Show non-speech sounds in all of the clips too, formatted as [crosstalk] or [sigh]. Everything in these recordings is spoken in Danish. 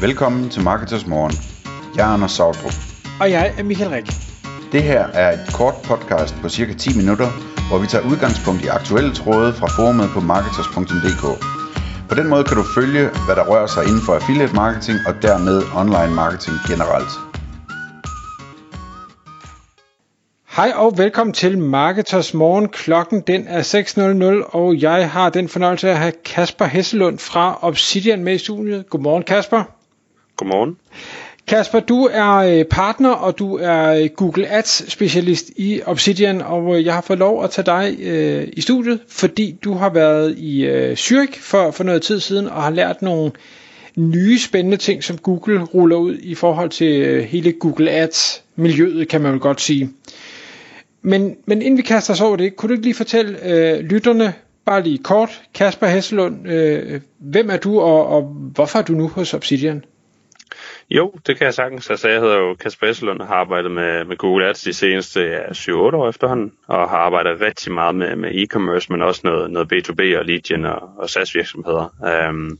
Velkommen til Marketers Morgen. Jeg er Anders Sautrup. Og jeg er Michael Rik. Det her er et kort podcast på cirka 10 minutter, hvor vi tager udgangspunkt i aktuelle tråde fra forumet på marketers.dk. På den måde kan du følge, hvad der rører sig inden for affiliate marketing og dermed online marketing generelt. Hej og velkommen til Marketers Morgen. Klokken den er 6.00, og jeg har den fornøjelse at have Kasper Hesselund fra Obsidian med i studiet. Godmorgen Kasper. Godmorgen. Kasper, du er øh, partner, og du er øh, Google Ads specialist i Obsidian, og øh, jeg har fået lov at tage dig øh, i studiet, fordi du har været i øh, Zürich for, for noget tid siden, og har lært nogle nye spændende ting, som Google ruller ud i forhold til øh, hele Google Ads miljøet, kan man vel godt sige. Men, men inden vi kaster os over det, kunne du ikke lige fortælle øh, lytterne, bare lige kort, Kasper Hesselund, øh, hvem er du, og, og hvorfor er du nu hos Obsidian? Jo, det kan jeg sagtens. Altså, jeg hedder jo Kasper Esselund og har arbejdet med, med Google Ads de seneste ja, 7-8 år efterhånden, og har arbejdet rigtig meget med, med e-commerce, men også noget, noget B2B og lead og, og SaaS virksomheder. Um,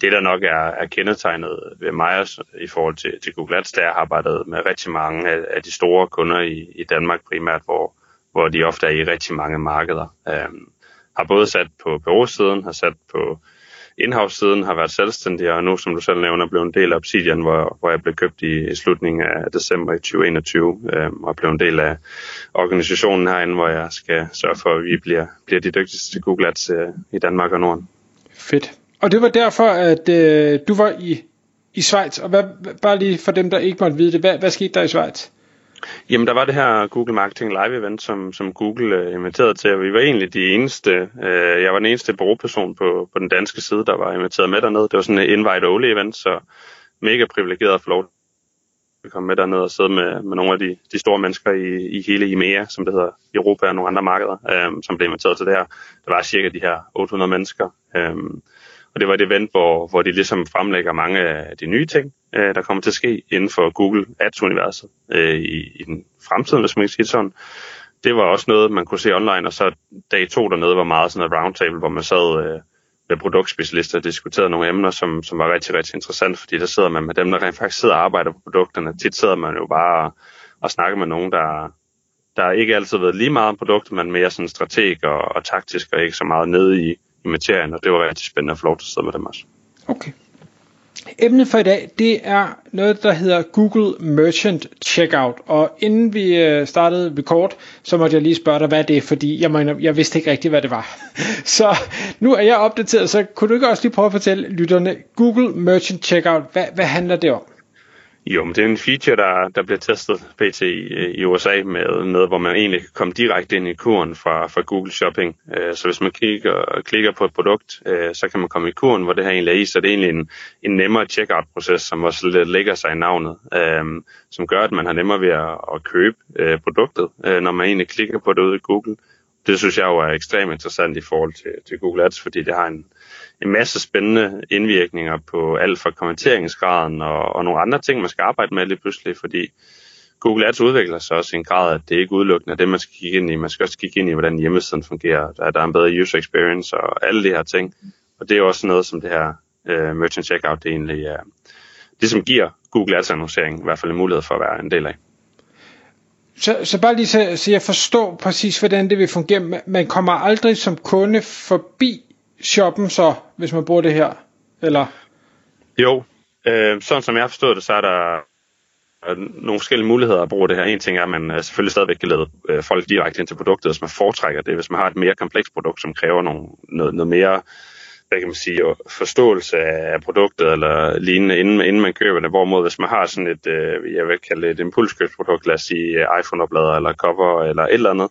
det, der nok er, er kendetegnet ved mig også, i forhold til, til Google Ads, det er, at jeg har arbejdet med rigtig mange af, af de store kunder i, i Danmark primært, hvor, hvor de ofte er i rigtig mange markeder. Um, har både sat på bureausiden, har sat på Inhouse-siden har været selvstændig, og nu, som du selv nævner, blev en del af Obsidian, hvor, hvor jeg blev købt i, i slutningen af december i 2021, øh, og blev en del af organisationen herinde, hvor jeg skal sørge for, at vi bliver, bliver de dygtigste til Google Ads øh, i Danmark og Norden. Fedt. Og det var derfor, at øh, du var i, i Schweiz, og hvad, bare lige for dem, der ikke måtte vide det, hvad, hvad skete der i Schweiz? Jamen, der var det her Google Marketing Live event, som, som Google øh, inviterede til, og vi var egentlig de eneste, øh, jeg var den eneste bureauperson på, på den danske side, der var inviteret med dernede. Det var sådan en invite-only event, så mega privilegeret at få lov at komme med derned og sidde med, med nogle af de, de store mennesker i, i hele IMEA, som det hedder, Europa og nogle andre markeder, øh, som blev inviteret til det her. Der var cirka de her 800 mennesker. Øh, og det var et event, hvor, hvor de ligesom fremlægger mange af de nye ting, øh, der kommer til at ske inden for Google Ads-universet øh, i, i den fremtid, hvis man kan sige det sådan. Det var også noget, man kunne se online, og så dag to dernede var meget sådan et roundtable, hvor man sad øh, med produktspecialister og diskuterede nogle emner, som, som var rigtig, rigtig interessant, fordi der sidder man med dem, der rent faktisk sidder og arbejder på produkterne. Tit sidder man jo bare og, og snakker med nogen, der, der ikke altid været lige meget om produktet, men mere sådan strateg og, og taktisk, og ikke så meget nede i, i materien, og det var rigtig spændende at få lov til at sidde med dem også. Okay. Emnet for i dag, det er noget, der hedder Google Merchant Checkout. Og inden vi øh, startede startede record, så måtte jeg lige spørge dig, hvad er fordi jeg, mener, jeg vidste ikke rigtigt, hvad det var. [laughs] så nu er jeg opdateret, så kunne du ikke også lige prøve at fortælle lytterne, Google Merchant Checkout, hvad, hvad handler det om? Jo, men det er en feature, der, der bliver testet pt. i, i USA med noget, hvor man egentlig kan komme direkte ind i kuren fra, fra Google Shopping. Uh, så hvis man kigger, klikker på et produkt, uh, så kan man komme i kuren, hvor det her egentlig er i. Så det er egentlig en, en nemmere checkout-proces, som også lidt lægger sig i navnet, uh, som gør, at man har nemmere ved at, at købe uh, produktet, uh, når man egentlig klikker på det ude i Google. Det synes jeg jo er ekstremt interessant i forhold til, til Google Ads, fordi det har en, en masse spændende indvirkninger på alt fra kommenteringsgraden og, og nogle andre ting, man skal arbejde med lige pludselig, fordi Google Ads udvikler sig også i en grad, at det ikke udelukkende er det, man skal kigge ind i. Man skal også kigge ind i, hvordan hjemmesiden fungerer, der, der er en bedre user experience og alle de her ting. Og det er også noget, som det her uh, Merchant Checkout det egentlig er. Det, som giver Google Ads annoncering i hvert fald en mulighed for at være en del af. Så, så bare lige så, så jeg forstår præcis, hvordan det vil fungere. Man kommer aldrig som kunde forbi shoppen så, hvis man bruger det her? Eller? Jo, øh, sådan som jeg har forstået det, så er der øh, nogle forskellige muligheder at bruge det her. En ting er, at man øh, selvfølgelig stadigvæk kan lede øh, folk direkte ind til produktet, hvis man foretrækker det. Hvis man har et mere komplekst produkt, som kræver nogle, noget, noget mere hvad kan man sige, forståelse af produktet eller lignende, inden, inden man køber det. Hvorimod hvis man har sådan et, jeg vil kalde det et impulskøbsprodukt, lad os sige iPhone-oplader eller cover eller et eller andet,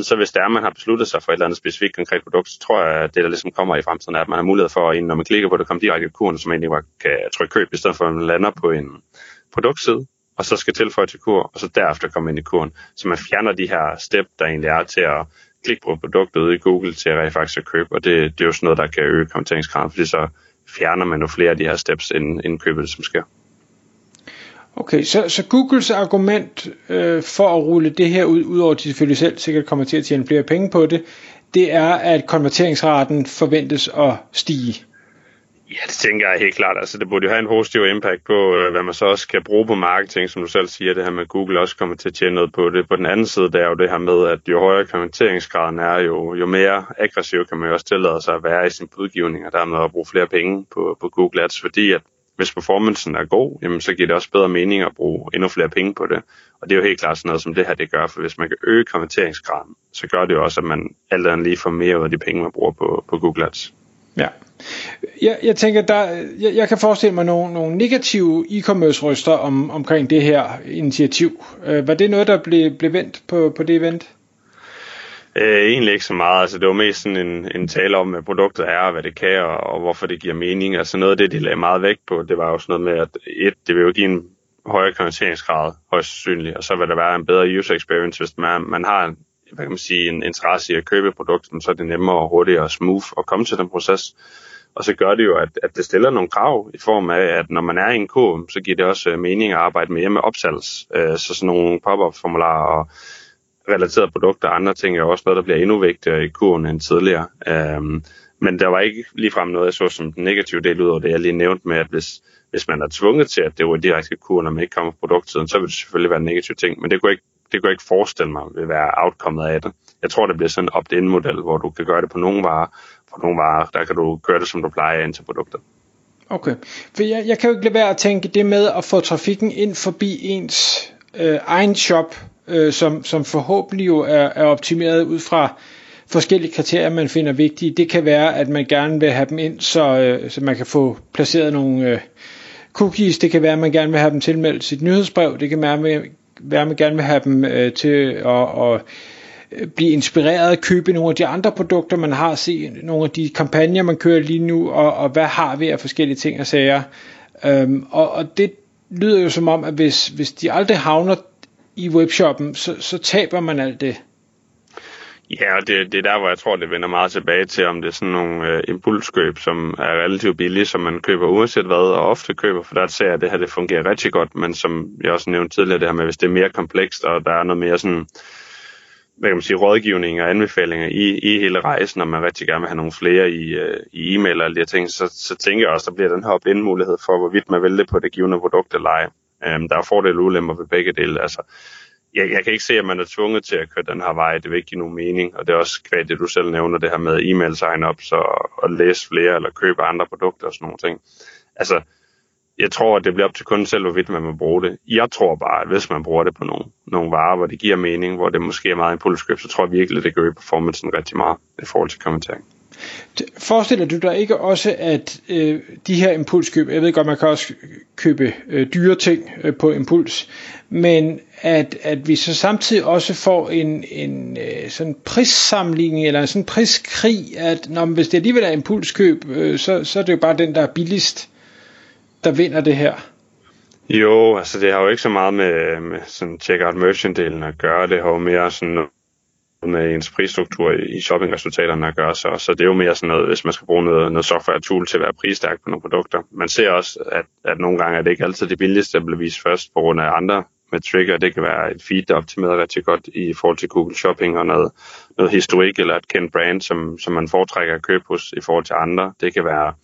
men så hvis det er, at man har besluttet sig for et eller andet specifikt konkret produkt, så tror jeg, at det, der ligesom kommer i fremtiden, er, at man har mulighed for, når man klikker på det, komme direkte i kuren, så man egentlig bare kan trykke køb, i stedet for at man lander på en produktside, og så skal tilføje til kur, og så derefter komme ind i kuren. Så man fjerner de her step, der egentlig er til at klikke på produktet ude i Google til at faktisk at købe, og det, det er jo sådan noget, der kan øge kommenteringsgraden, fordi så fjerner man jo flere af de her steps, inden, inden købet som sker. Okay, så, så Googles argument øh, for at rulle det her ud, udover at de selvfølgelig selv sikkert kommer til at tjene flere penge på det, det er, at konverteringsraten forventes at stige. Ja, det tænker jeg helt klart. Altså, det burde jo have en positiv impact på, øh, hvad man så også kan bruge på marketing, som du selv siger, det her med Google også kommer til at tjene noget på det. På den anden side, der er jo det her med, at jo højere konverteringsgraden er, jo, jo mere aggressiv kan man jo også tillade sig at være i sin budgivning, og dermed at bruge flere penge på, på Google Ads, fordi at hvis performancen er god, jamen, så giver det også bedre mening at bruge endnu flere penge på det. Og det er jo helt klart sådan noget, som det her det gør, for hvis man kan øge konverteringsgraden, så gør det jo også, at man alt andet lige får mere ud af de penge, man bruger på, på Google Ads. Ja. Jeg, jeg tænker, der, jeg, jeg kan forestille mig nogle, nogle negative e-commerce ryster om, omkring det her initiativ. Øh, var det noget, der blev, blev vendt på, på det event? Øh, egentlig ikke så meget. Altså, det var mest sådan en, en tale om, hvad produktet er, og hvad det kan, og, og hvorfor det giver mening. Altså noget af det, de lagde meget vægt på, det var jo sådan noget med, at et, det vil jo give en højere konverteringsgrad, højst sandsynligt, og så vil der være en bedre user experience, hvis man, man har hvad kan man sige, en interesse i at købe produktet, så er det nemmere og hurtigere og smooth at komme til den proces. Og så gør det jo, at, at det stiller nogle krav i form af, at når man er i en kurve, så giver det også øh, mening at arbejde mere med opsalgs. Øh, så sådan nogle pop-up formularer og relaterede produkter og andre ting er også noget, der bliver endnu vigtigere i kurven end tidligere. Øhm, men der var ikke ligefrem noget, jeg så som den negative del ud over det, jeg lige nævnte med, at hvis, hvis man er tvunget til, at det var direkte kur, når man ikke kommer på produktsiden, så vil det selvfølgelig være en negativ ting. Men det kunne ikke det kunne jeg ikke forestille mig vil være outcomeet af det. Jeg tror, det bliver sådan en opt-in model, hvor du kan gøre det på nogle varer. På nogle varer, der kan du gøre det, som du plejer ind til produkter. Okay, for jeg, jeg kan jo ikke lade være at tænke det med at få trafikken ind forbi ens øh, egen shop, øh, som, som forhåbentlig jo er, er optimeret ud fra forskellige kriterier, man finder vigtige. Det kan være, at man gerne vil have dem ind, så, øh, så man kan få placeret nogle øh, cookies. Det kan være, at man gerne vil have dem tilmeldt sit nyhedsbrev. Det kan være, være man gerne vil have dem øh, til at, at øh, blive inspireret at købe nogle af de andre produkter, man har, se nogle af de kampagner, man kører lige nu, og, og hvad har vi af forskellige ting og sager. Øhm, og, og det lyder jo som om, at hvis, hvis de aldrig havner i webshoppen, så, så taber man alt det. Ja, og det, det er der, hvor jeg tror, det vender meget tilbage til, om det er sådan nogle øh, impulskøb, som er relativt billige, som man køber uanset hvad, og ofte køber, for der ser jeg, at det her det fungerer rigtig godt, men som jeg også nævnte tidligere, det her med, hvis det er mere komplekst, og der er noget mere sådan, hvad kan man sige, rådgivning og anbefalinger i, i hele rejsen, og man rigtig gerne vil have nogle flere i, øh, i e-mail og alle de her ting, så, så tænker jeg også, der bliver den her opt mulighed for, hvorvidt man vælger på det givende produkt eller ej. Øhm, der er fordele og ulemper ved begge dele. Altså, jeg, jeg kan ikke se, at man er tvunget til at køre den her vej. Det vil ikke give nogen mening. Og det er også kvad det, du selv nævner, det her med e-mail sign-up, så at læse flere eller købe andre produkter og sådan nogle ting. Altså, jeg tror, at det bliver op til kunden selv, hvorvidt man vil bruge det. Jeg tror bare, at hvis man bruger det på nogle, nogle varer, hvor det giver mening, hvor det måske er meget impulskøb, så tror jeg virkelig, at det gør performancen rigtig meget i forhold til kommentering. Forestiller du dig ikke også, at øh, de her impulskøb, jeg ved godt, man kan også købe øh, dyre ting øh, på impuls, men at, at vi så samtidig også får en, en øh, sådan prissammenligning eller en sådan priskrig, at når, hvis det alligevel er impulskøb, øh, så, så er det jo bare den, der er billigst, der vinder det her. Jo, altså det har jo ikke så meget med, med sådan checkout merchant-delen at gøre. Det har jo mere sådan med ens prisstruktur i shoppingresultaterne at gøre. Så, så det er jo mere sådan noget, hvis man skal bruge noget, noget software-tool til at være prisstærk på nogle produkter. Man ser også, at, at nogle gange er det ikke altid det billigste der bliver vist først på grund af andre med trigger. Det kan være et feed, der optimeret rigtig godt i forhold til Google Shopping og noget, noget historik eller et kendt brand, som, som man foretrækker at købe hos i forhold til andre. Det kan være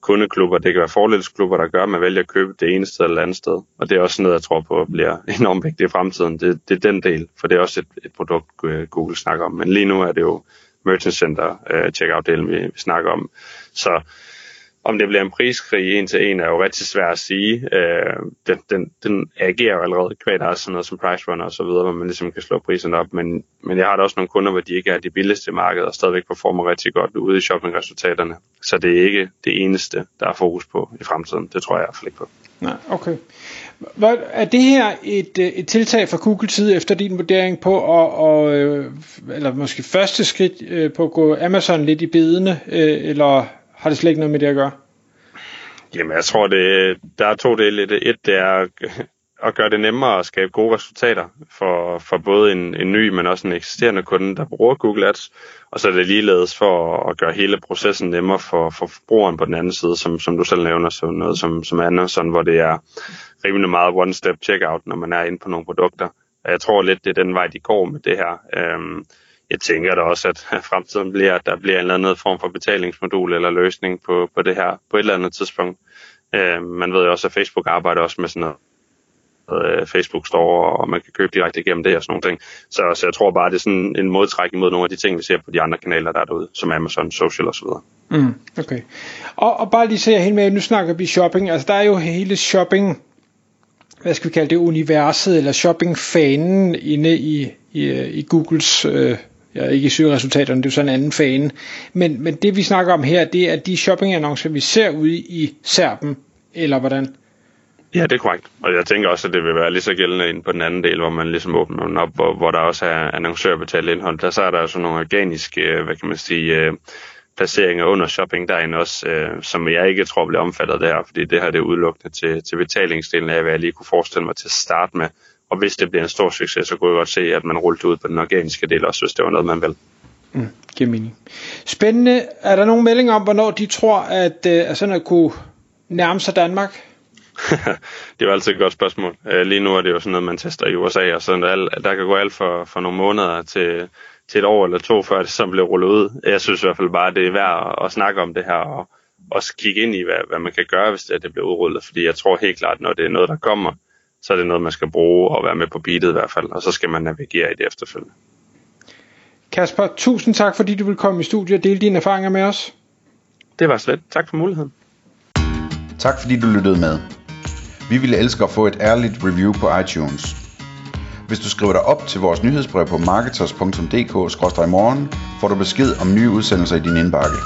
kundeklubber, det kan være fordelsklubber, der gør, at man vælger at købe det ene sted eller andet sted. Og det er også noget, jeg tror på bliver [laughs] enormt vigtigt i fremtiden. Det, det er den del, for det er også et, et produkt, øh, Google snakker om. Men lige nu er det jo Merchant Center uh, checkout-delen, vi, vi snakker om. Så om det bliver en priskrig en til en, er jo rigtig svært at sige. Øh, den, den, den agerer jo allerede kvad, der er sådan noget som price runner og så videre, hvor man ligesom kan slå priserne op. Men, men jeg har da også nogle kunder, hvor de ikke er de billigste marked og stadigvæk performer rigtig godt ude i shoppingresultaterne. Så det er ikke det eneste, der er fokus på i fremtiden. Det tror jeg i hvert fald ikke på. Nej, okay. Hvad, er det her et, et tiltag fra Google side efter din vurdering på at, og, øh, eller måske første skridt øh, på at gå Amazon lidt i bedene, øh, eller har det slet ikke noget med det at gøre? Jamen, jeg tror, det, der er to dele i det. Et, det er at gøre det nemmere at skabe gode resultater for, for både en, en ny, men også en eksisterende kunde, der bruger Google Ads. Og så er det ligeledes for at gøre hele processen nemmere for, for forbrugeren på den anden side, som, som du selv nævner, så noget som, som Anderson, hvor det er rimelig meget one-step checkout, når man er inde på nogle produkter. Og jeg tror lidt, det er den vej, de går med det her. Øhm, jeg tænker da også, at [laughs] fremtiden bliver, at der bliver en eller anden form for betalingsmodul eller løsning på, på det her på et eller andet tidspunkt. Øh, man ved jo også, at Facebook arbejder også med sådan noget øh, Facebook Store, og man kan købe direkte igennem det og sådan nogle ting. Så, så jeg tror bare, det er sådan en modtræk mod nogle af de ting, vi ser på de andre kanaler, der er derude, som Amazon, Social osv. Mm, okay. Og, og bare lige så jeg helt med, nu snakker vi shopping, altså der er jo hele shopping, hvad skal vi kalde det, universet, eller shopping-fanen inde i, i, i Googles, øh, jeg er ikke i søgeresultaterne, det er jo sådan en anden fane. men, men det vi snakker om her, det er de shopping-annoncer, vi ser ude i Serben, eller hvordan? Ja, det er korrekt. Og jeg tænker også, at det vil være lige så gældende ind på den anden del, hvor man ligesom åbner den op, hvor, hvor der også er annoncørbetalt indhold. Der så er der sådan nogle organiske, øh, hvad kan man sige, øh, placeringer under shopping derinde også, øh, som jeg ikke tror bliver omfattet der, fordi det her det er udelukkende til, til betalingsdelen af, hvad jeg lige kunne forestille mig til at starte med. Og hvis det bliver en stor succes, så kunne jeg godt se, at man rullede ud på den organiske del også, hvis det var noget, man vil. Mm, giver mening. Spændende. Er der nogen melding om, hvornår de tror, at, at sådan at kunne nærme sig Danmark? [laughs] det er jo altid et godt spørgsmål. Øh, lige nu er det jo sådan noget, man tester i USA, og sådan der, der kan gå alt for, for nogle måneder til, til et år eller to, før det så bliver rullet ud. Jeg synes i hvert fald bare, det er værd at, at snakke om det her, og også kigge ind i, hvad, hvad man kan gøre, hvis det, det bliver udrullet. Fordi jeg tror helt klart, når det er noget, der kommer, så er det noget, man skal bruge og være med på beatet i hvert fald, og så skal man navigere i det efterfølgende. Kasper, tusind tak, fordi du vil komme i studiet og dele dine erfaringer med os. Det var slet. Tak for muligheden. Tak fordi du lyttede med. Vi ville elske at få et ærligt review på iTunes. Hvis du skriver dig op til vores nyhedsbrev på marketers.dk-morgen, får du besked om nye udsendelser i din indbakke.